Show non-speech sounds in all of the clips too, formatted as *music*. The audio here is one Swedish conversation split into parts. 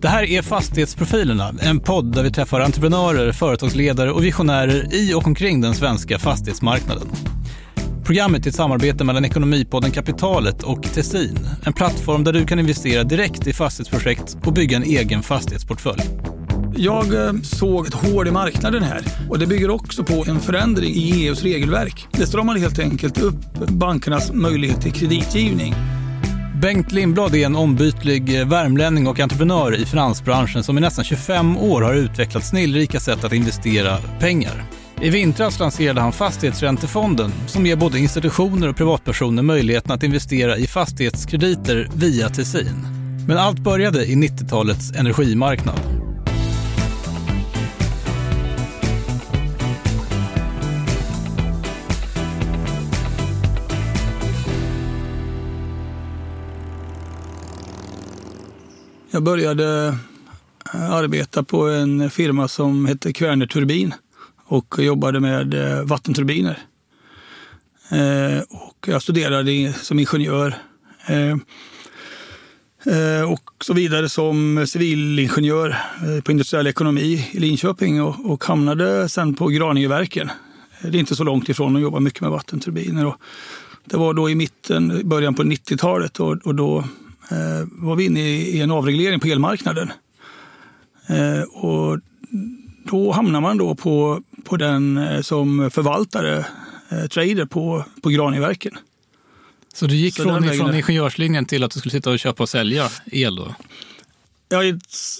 Det här är Fastighetsprofilerna, en podd där vi träffar entreprenörer, företagsledare och visionärer i och omkring den svenska fastighetsmarknaden. Programmet är ett samarbete mellan Ekonomipodden Kapitalet och Tessin, en plattform där du kan investera direkt i fastighetsprojekt och bygga en egen fastighetsportfölj. Jag eh, såg ett hål i marknaden här och det bygger också på en förändring i EUs regelverk. Det stramar helt enkelt upp bankernas möjlighet till kreditgivning. Bengt Lindblad är en ombytlig eh, värmlänning och entreprenör i finansbranschen som i nästan 25 år har utvecklat snillrika sätt att investera pengar. I vintras lanserade han Fastighetsräntefonden som ger både institutioner och privatpersoner möjligheten att investera i fastighetskrediter via Tessin. Men allt började i 90-talets energimarknad. Jag började eh, arbeta på en firma som hette Kvärner Turbin och jobbade med eh, vattenturbiner. Eh, och jag studerade som ingenjör och så vidare som civilingenjör på industriell ekonomi i Linköping och, hamnade sen på Graningeverken. Det är inte så långt ifrån och jobbar mycket med vattenturbiner. Och det var då i mitten, början på 90-talet och, då var vi inne i en avreglering på elmarknaden. Eh, och då hamnar man då på, på den eh, som förvaltare, eh, trader på, på Graningeverken. Så du gick Så från, från ingenjörslinjen till att du skulle sitta och köpa och sälja el då? Ja,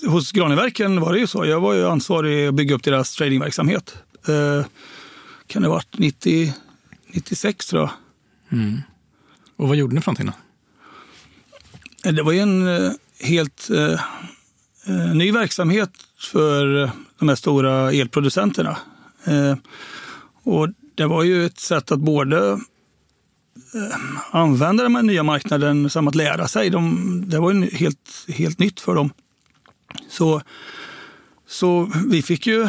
hos Graningeverken var det ju så. Jag var ju ansvarig att bygga upp deras tradingverksamhet. Eh, kan det ha varit 90, 96 tror jag. Mm. Och vad gjorde ni för någonting då? Det var ju en eh, helt eh, eh, ny verksamhet för de här stora elproducenterna. Eh, och det var ju ett sätt att både eh, använda den här nya marknaden som att lära sig. De, det var ju helt, helt nytt för dem. Så, så vi fick ju,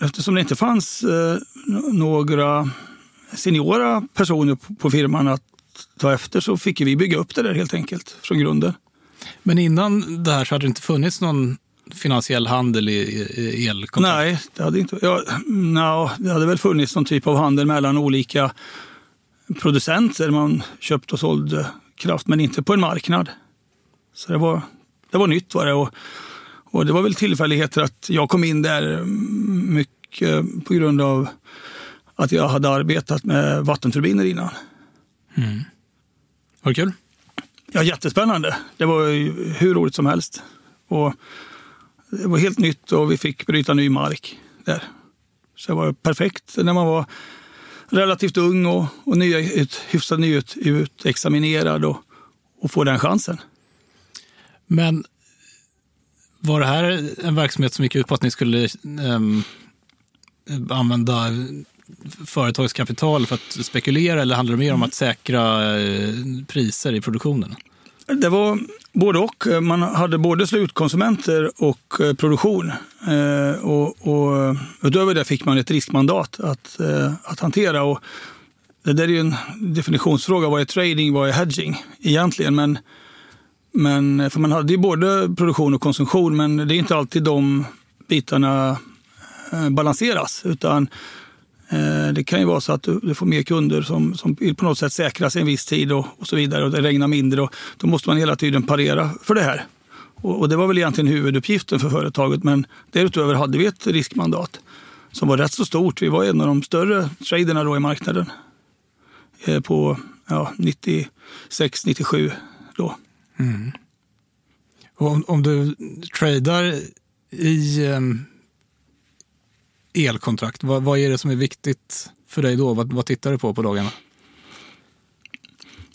eftersom det inte fanns eh, några seniora personer på, på firman att ta efter så fick vi bygga upp det där helt enkelt från grunden. Men innan det här så hade det inte funnits någon finansiell handel i, i elkontrakt? Nej, det hade inte. Ja, no, det hade väl funnits någon typ av handel mellan olika producenter. Man köpte och sålde kraft, men inte på en marknad. Så det var, det var nytt. Var det. Och, och det var väl tillfälligheter att jag kom in där mycket på grund av att jag hade arbetat med vattenturbiner innan. Mm. Var det kul? Ja, jättespännande. Det var hur roligt som helst. Och det var helt nytt och vi fick bryta ny mark där. Så det var perfekt när man var relativt ung och, och nya, ut, hyfsat nyutexaminerad och, och få den chansen. Men var det här en verksamhet som gick ut på att ni skulle um, använda företagskapital för att spekulera eller handlar det mer om att säkra eh, priser i produktionen? Det var både och. Man hade både slutkonsumenter och eh, produktion. Eh, och, och utöver det fick man ett riskmandat att, att hantera. Och det där är ju en definitionsfråga. Vad är trading? Vad är hedging egentligen? Men, men, för man hade ju både produktion och konsumtion, men det är inte alltid de bitarna balanseras. Utan Eh, det kan ju vara så att du, får mer kunder som, som vill på något sätt säkra sig en viss tid och, och så vidare och det regnar mindre. Och då måste man hela tiden parera för det här. Och, och, det var väl egentligen huvuduppgiften för företaget. Men därutöver hade vi ett riskmandat som var rätt så stort. Vi var en av de större traderna då i marknaden eh, på ja, 96, 97 då. Mm. Om, om, du tradar i um elkontrakt. Vad, vad, är det som är viktigt för dig då? Vad, vad tittar du på på dagarna?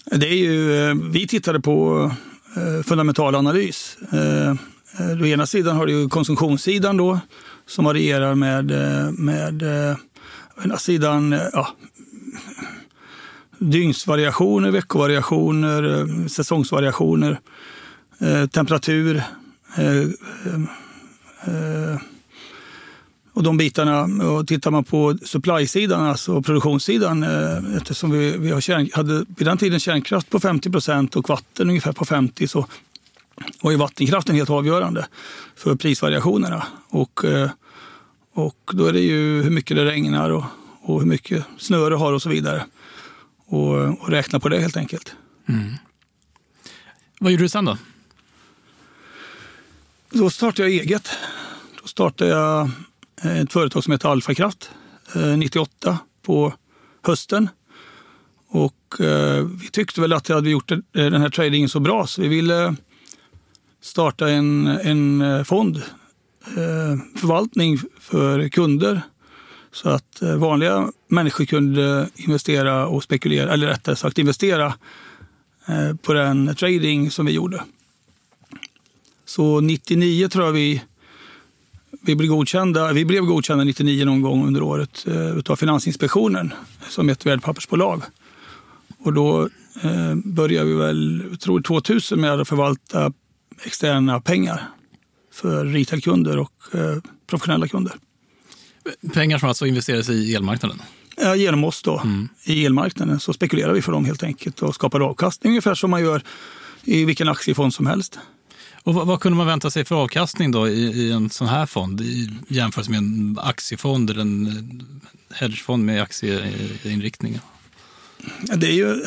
Det är ju, eh, vi tittade på eh, fundamental analys. Eh, å ena sidan har du konsumtionssidan då, som varierar med, med å ena sidan ja, dygnsvariationer, veckovariationer, säsongsvariationer, temperatur, och de bitarna, och tittar man på supply-sidan, alltså produktionssidan, eh, eftersom vi, vi har kärn, hade vid den tiden kärnkraft på 50 procent och vatten ungefär på 50 så var ju vattenkraften helt avgörande för prisvariationerna. Och, eh, och då är det ju hur mycket det regnar och, och hur mycket snö det har och så vidare. Och, och räkna på det helt enkelt. Mm. Vad gjorde du sen då? Då startade jag eget. Då startade jag Eh, ett företag som heter Alfakraft 98 eh, på hösten. Och eh, vi tyckte väl att vi hade gjort den här tradingen så bra så vi ville starta en, en fond, förvaltning för kunder. Så att vanliga människor kunde investera och spekulera, eller rättare sagt investera på den trading som vi gjorde. Så 99 tror jag vi, vi blev godkända. Vi blev godkända 99 någon gång under året eh, av Finansinspektionen som ett värdepappersbolag. Och då eh, började vi väl, tror 2000 med att förvalta externa pengar för retailkunder och eh, professionella kunder. Pengar som alltså investeras i elmarknaden? Ja, genom oss då. Mm. I elmarknaden så spekulerar vi för dem helt enkelt och skapar avkastning ungefär som man gör i vilken aktiefond som helst. Och vad, vad, kunde man vänta sig för avkastning då i, i, en sån här fond i jämfört med en aktiefond eller en eh, hedgefond med aktieinriktning? Ja, det är ju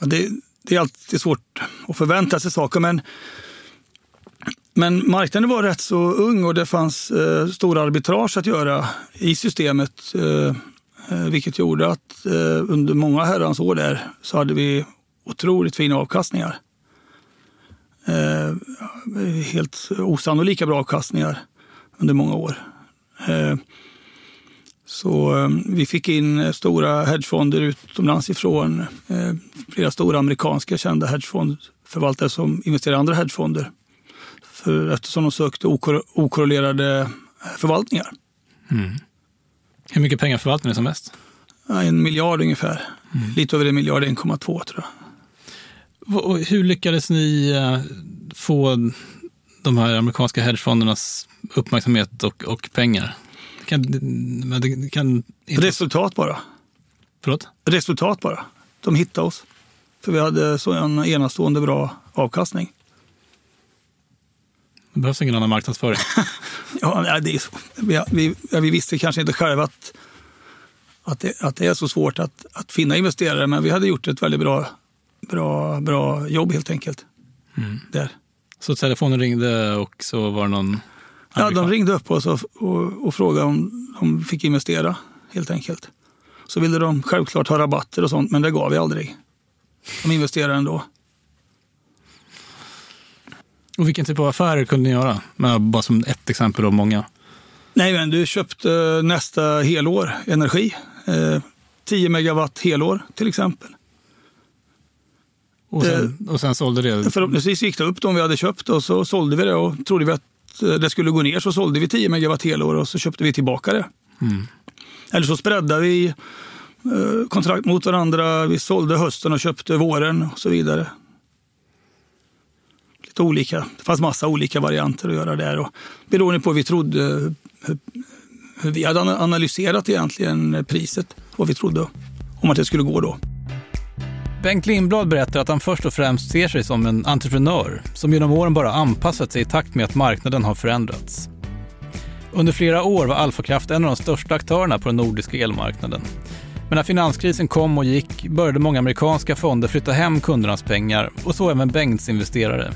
det, det, är alltid svårt att förvänta sig saker, men, men marknaden var rätt så ung och det fanns eh, stora arbitrage att göra i systemet. Eh, eh, vilket gjorde att eh, under många herrans år där så hade vi otroligt fina avkastningar helt osannolika bra avkastningar under många år. Eh, så eh, vi fick in stora hedgefonder utomlands ifrån. Eh, flera stora amerikanska kända hedgefondförvaltare som investerade i andra hedgefonder. För, eftersom de sökte okor okorrelerade förvaltningar. Mm. Hur mycket pengar förvaltar ni som mest? En miljard ungefär. Mm. Lite över en miljard, 1,2 tror jag. Hur lyckades ni eh, få de här amerikanska hedgefondernas uppmärksamhet och, och pengar? Kan, det kan inte... Resultat bara. Förlåt? Resultat bara. De hittade oss. För vi hade så en enastående bra avkastning. Det behövs ingen annan marknadsföring. *laughs* ja, det är så. Vi, vi, vi, visste kanske inte själva att, att, det, att det är så svårt att, att finna investerare, men vi hade gjort ett väldigt bra bra, bra jobb helt enkelt. Mm. Där. Så telefonen ringde och så var det någon Ja, de ringde upp oss och, och, och frågade om de fick investera helt enkelt. Så ville de självklart ha rabatter och sånt, men det gav vi aldrig. De investerade ändå. Och vilken typ av affärer kunde ni göra? Men bara som ett exempel av många. Nej, men du köpte nästa helår energi. Eh, 10 megawatt helår till exempel. Och sen, och sen sålde det? Förhoppningsvis gick det upp de vi hade köpt och så sålde vi det och trodde vi att det skulle gå ner så sålde vi 10 megawatt helår och så köpte vi tillbaka det. Mm. Eller så spreadade vi eh, kontrakt mot varandra. Vi sålde hösten och köpte våren och så vidare. Lite olika. Det fanns massa olika varianter att göra där. Och beroende på hur vi trodde, hur vi hade analyserat egentligen priset, vad vi trodde om att det skulle gå då. Bengt Lindblad berättar att han först och främst ser sig som en entreprenör som genom åren bara anpassat sig i takt med att marknaden har förändrats. Under flera år var Alfakraft en av de största aktörerna på den nordiska elmarknaden. Men när finanskrisen kom och gick började många amerikanska fonder flytta hem kundernas pengar och så även Bengts investerare.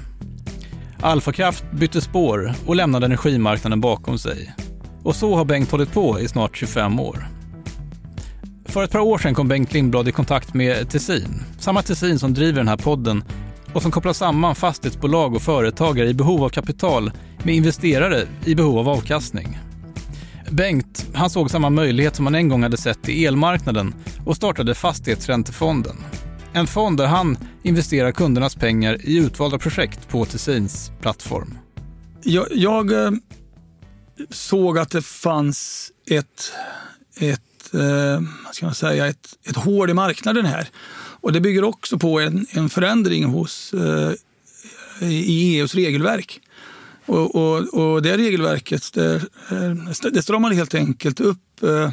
Alfakraft bytte spår och lämnade energimarknaden bakom sig. Och så har Bengt hållit på i snart 25 år. För ett par år sedan kom Bengt Lindblad i kontakt med Tessin. Samma Tessin som driver den här podden och som kopplar samman fastighetsbolag och företagare i behov av kapital med investerare i behov av avkastning. Bengt han såg samma möjlighet som han en gång hade sett i elmarknaden och startade Fastighetsräntefonden. En fond där han investerar kundernas pengar i utvalda projekt på Tessins plattform. Jag, jag eh, såg att det fanns ett, ett eh, ska man säga, ett, ett hål i marknaden här. Och det bygger också på en, en förändring hos, eh, i EUs regelverk. Och, och, och det regelverket det, eh, det stramar helt enkelt upp eh,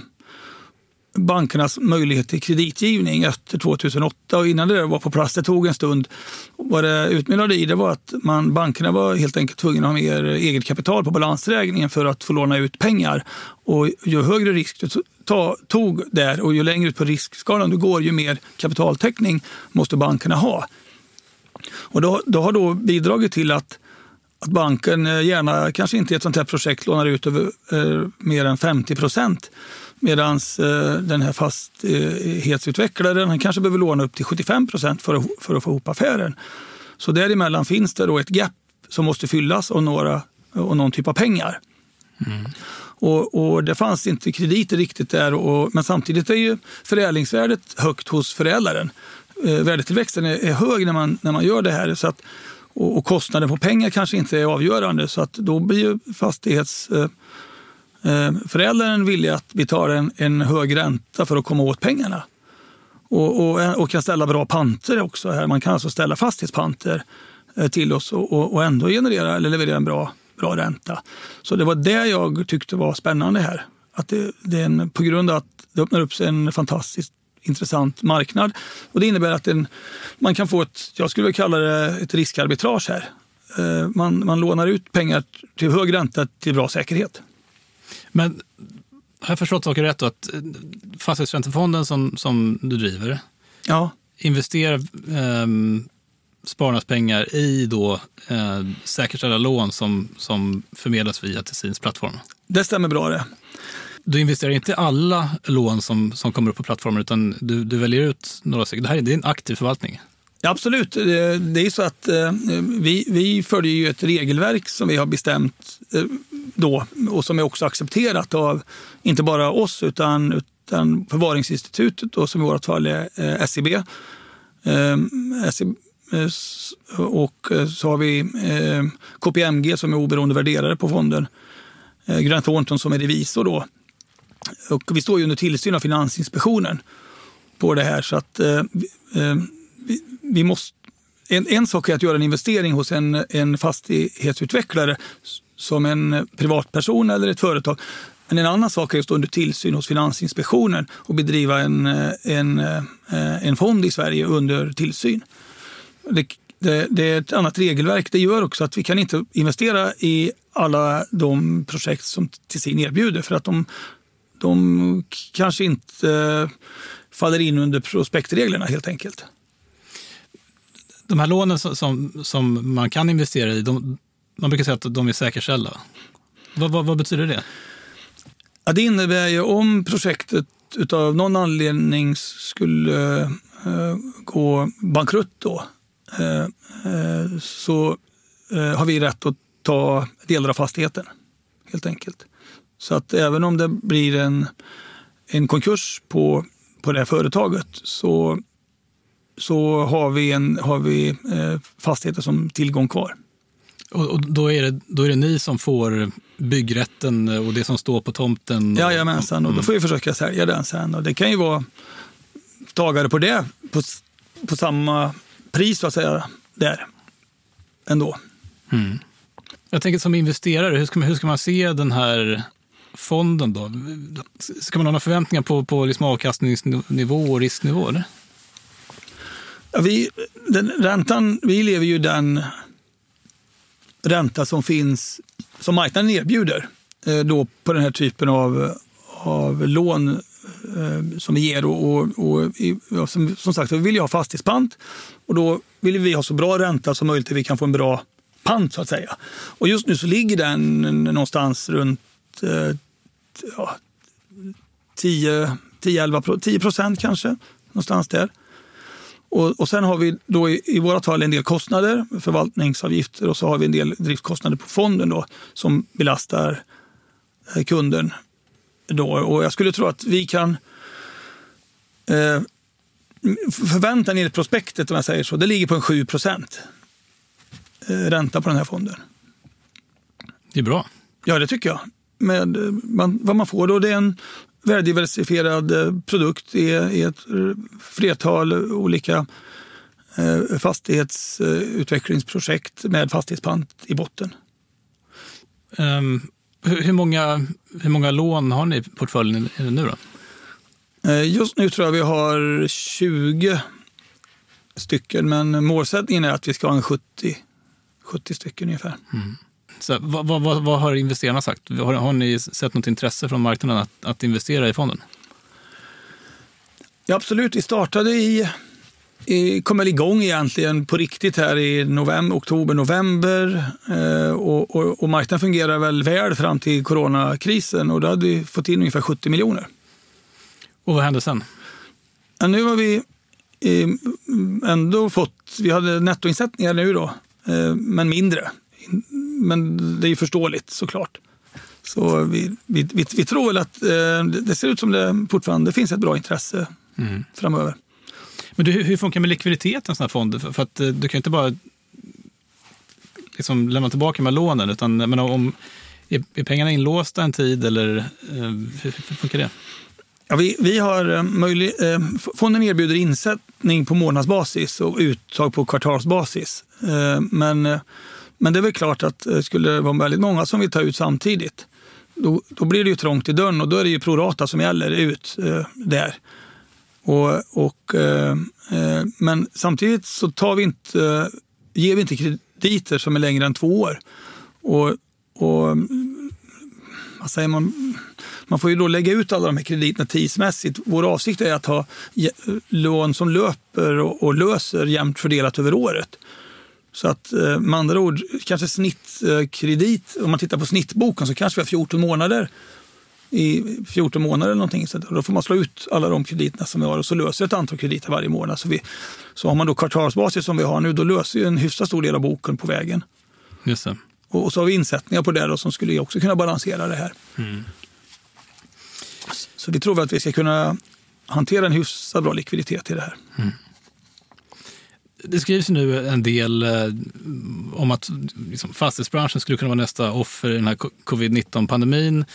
bankernas möjlighet till kreditgivning efter 2008 och innan det var på plats, det tog en stund. Vad det utmynnade i det var att man, bankerna var helt enkelt tvungna att ha mer eget kapital på balansräkningen för att få låna ut pengar. Och ju högre risk du tog där och ju längre ut på riskskalan du går, ju mer kapitaltäckning måste bankerna ha. Och då, då har då bidragit till att att banken eh, gärna, kanske inte i ett sånt här projekt, lånar ut över eh, mer än 50 procent Medan eh, den här fastighetsutvecklaren han kanske behöver låna upp till 75 procent för, för att få ihop affären. Så däremellan finns det då ett gap som måste fyllas av några, av någon typ av pengar. Mm. Och, och, Det fanns inte krediter riktigt där, och, men samtidigt är ju förädlingsvärdet högt hos förädlaren. Eh, värdetillväxten är, är, hög när man, när man gör det här. Så att, och, och kostnaden på pengar kanske inte är avgörande, så att då blir ju fastighets... Eh, eh föräldern vill att vi tar en, en hög ränta för att komma åt pengarna. Och, och, eh, och, kan ställa bra panter också. här. Man kan alltså ställa fastighetspanter eh, till oss och, och ändå generera eller leverera en bra, bra ränta. Så det var det jag tyckte var spännande här. Att det, det är en, på grund av att det öppnar upp sig en fantastiskt intressant marknad. Och det innebär att en, man kan få ett, jag skulle kalla det ett riskarbitrage här. Eh, man, man lånar ut pengar till hög ränta till bra säkerhet. Men har jag förstått saker rätt då? Att eh, fastighetsräntefonden som, som du driver ja. investerar eh, spararnas pengar i då eh, säkerställda lån som, som förmedlas via Tessins plattform? Det stämmer bra det. Du investerar inte alla lån som, som kommer upp på plattformen utan du, du väljer ut några stycken. Det här är, det är en aktiv förvaltning. Ja, absolut. Det är så att eh, vi, vi följer ju ett regelverk som vi har bestämt eh, då och som är också accepterat av inte bara oss utan, utan förvaringsinstitutet då, som i vårt fall är eh, SEB. Eh, och eh, så har vi eh, KPMG som är oberoende värderare på fonden. Grant Thornton som är revisor då. Och vi står ju under tillsyn av Finansinspektionen på det här. så att vi, vi måste, en, en sak är att göra en investering hos en, en fastighetsutvecklare som en privatperson eller ett företag. Men en annan sak är att stå under tillsyn hos Finansinspektionen och bedriva en, en, en fond i Sverige under tillsyn. Det, det, det, är ett annat regelverk. Det gör också att vi kan inte investera i alla de projekt som Tessin erbjuder för att de, de kanske inte faller in under prospektreglerna helt enkelt de här lånen som, som, man kan investera i, de, man brukar säga att de är säkerställda. Vad, vad, vad betyder det? Ja, det innebär ju om projektet av någon anledning skulle uh, gå bankrutt då, så har vi rätt att ta delar av fastigheten, helt enkelt. Så att även om det blir en, en konkurs på, på det här företaget så så har vi, en, har vi eh, fastigheter som tillgång kvar. Och, och, då, är det, då är det ni som får byggrätten och det som står på tomten? Och, Jajamensan, och då får vi försöka sälja den sen. Och det kan ju vara tagare på det på, på samma pris så att säga där ändå. Mm. Jag tänker som investerare, hur ska, man, hur ska man se den här fonden då? Ska man ha några förväntningar på, på liksom avkastningsnivå och risknivå? Eller? Ja, vi, den, räntan, vi lever ju den ränta som finns, som marknaden erbjuder eh, då på den här typen av, av lån Eh, som vi ger. Och, och, och ja, som, som, sagt, vi vill ju ha fastighetspant och då vill vi ha så bra ränta som möjligt, att vi kan få en bra pant så att säga. Och just nu så ligger den någonstans runt eh, ja, 10, 10, 11, 10 procent kanske, någonstans där. Och, och sen har vi då i, i vårt fall en del kostnader, förvaltningsavgifter och så har vi en del driftkostnader på fonden då, som belastar eh, kunden. Då. Och jag skulle tro att vi kan eh, förväntan enligt prospektet, om jag säger så, det ligger på en 7 procent eh, ränta på den här fonden. Det är bra. Ja, det tycker jag. Med, man, vad man får då, det är en väldiversifierad eh, produkt i, i ett flertal olika eh, fastighetsutvecklingsprojekt med fastighetspant i botten. Um, hur, många, hur många lån har ni i portföljen nu då? Eh, just nu tror jag vi har 20 stycken, men målsättningen är att vi ska ha en 70, 70 stycken ungefär. Mm. Så, vad, vad, vad, har investerarna sagt? Har, har ni sett något intresse från marknaden att, att investera i fonden? Ja, absolut. Vi startade i, i kom väl igång egentligen på riktigt här i november, oktober, november. Eh, och, och, och, marknaden fungerar väl väl fram till coronakrisen och då hade vi fått in ungefär 70 miljoner. Och vad hände sen? Ja, nu har vi eh, ändå fått, vi hade nettoinsättningar nu då, eh, men mindre. Men det är ju förståeligt såklart. Så vi, vi, vi, vi tror väl att eh, det ser ut som det fortfarande finns ett bra intresse mm. framöver. Men du, hur funkar det med likviditeten i en sån här fond? För, för att eh, du kan ju inte bara liksom lämna tillbaka med lånen, utan men om, är, är pengarna inlåsta en tid eller eh, hur, hur funkar det? Ja, vi, vi har eh, möjlig, eh, fonden erbjuder insättning på månadsbasis och uttag på kvartalsbasis. Eh, men, eh, men det är väl klart att det skulle vara väldigt många som vill ta ut samtidigt. Då, då blir det ju trångt i dörren och då är det ju prorata som gäller ut eh, där. Och, och eh, eh, men samtidigt så tar vi inte, eh, ger vi inte krediter som är längre än två år. Och, och mm, vad säger man? Man får ju då lägga ut alla de här krediterna tidsmässigt. Vår avsikt är att ha lån som löper och, löser jämnt fördelat över året. Så att eh, med andra ord, kanske snittkredit, om man tittar på snittboken så kanske vi har 14 månader i 14 månader eller någonting. Så då får man slå ut alla de krediterna som vi har och så löser ett antal krediter varje månad. Så, vi, så har man då kvartalsbasis som vi har nu, då löser ju en hyfsat stor del av boken på vägen. Just det. Och, så har vi insättningar på det då, som skulle också kunna balansera det här. Mm. Så vi tror att vi ska kunna hantera en hyfsat bra likviditet i det här. Mm. Det skrivs nu en del eh, om att liksom, fastighetsbranschen skulle kunna vara nästa offer i den här covid-19-pandemin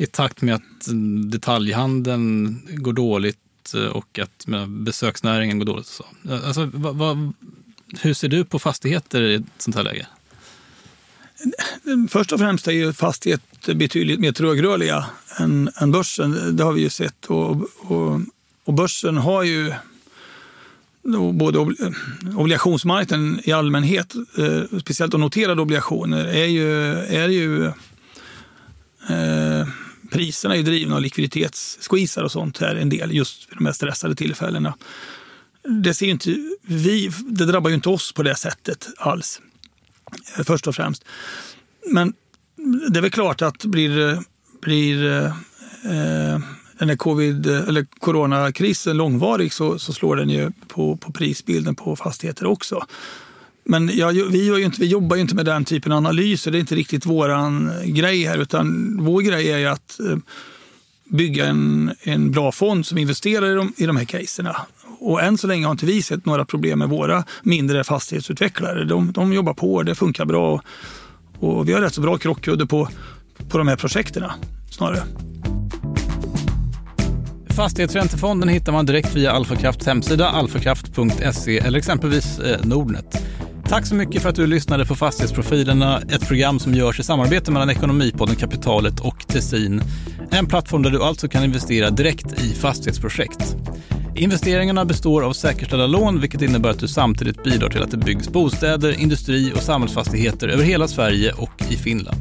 i takt med att detaljhandeln går dåligt eh, och att besöksnäringen går dåligt. Så. Alltså, vad, vad, hur ser du på fastigheter i ett sånt här läge? Först och främst är ju fastigheter betydligt mer trögrörliga än, än börsen. Det har vi ju sett. Och, och, och börsen har ju både obligationsmarknaden i allmänhet, eh, speciellt noterade obligationer, är ju, är ju eh, priserna är ju drivna av likviditetssqueezar och sånt här en del just vid de här stressade tillfällena. Det, ser inte, vi, det drabbar ju inte oss på det sättet alls, först och främst. Men det är väl klart att blir, blir eh, den här covid, eller coronakrisen långvarig så, så slår den ju på, på prisbilden på fastigheter också. Men ja, vi, ju inte, vi jobbar ju inte med den typen av analyser. Det är inte riktigt vår grej här. Utan vår grej är ju att eh, bygga en, en bra fond som investerar i de, i de här caserna. Och än så länge har inte vi sett några problem med våra mindre fastighetsutvecklare. De, de jobbar på, det funkar bra. Och vi har rätt så bra krockkudde på, på de här projekten snarare. Fastighetsräntefonden hittar man direkt via Alfakrafts hemsida alfakraft.se eller exempelvis eh, Nordnet. Tack så mycket för att du lyssnade på Fastighetsprofilerna, ett program som görs i samarbete mellan Ekonomipodden Kapitalet och Tessin. En plattform där du alltså kan investera direkt i fastighetsprojekt. Investeringarna består av säkerställda lån, vilket innebär att du samtidigt bidrar till att det byggs bostäder, industri och samhällsfastigheter över hela Sverige och i Finland.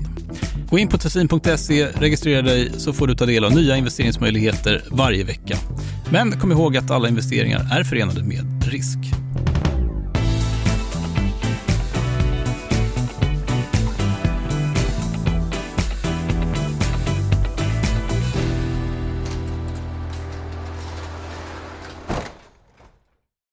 Gå in på tessin.se, registrera dig så får du ta del av nya investeringsmöjligheter varje vecka. Men kom ihåg att alla investeringar är förenade med risk.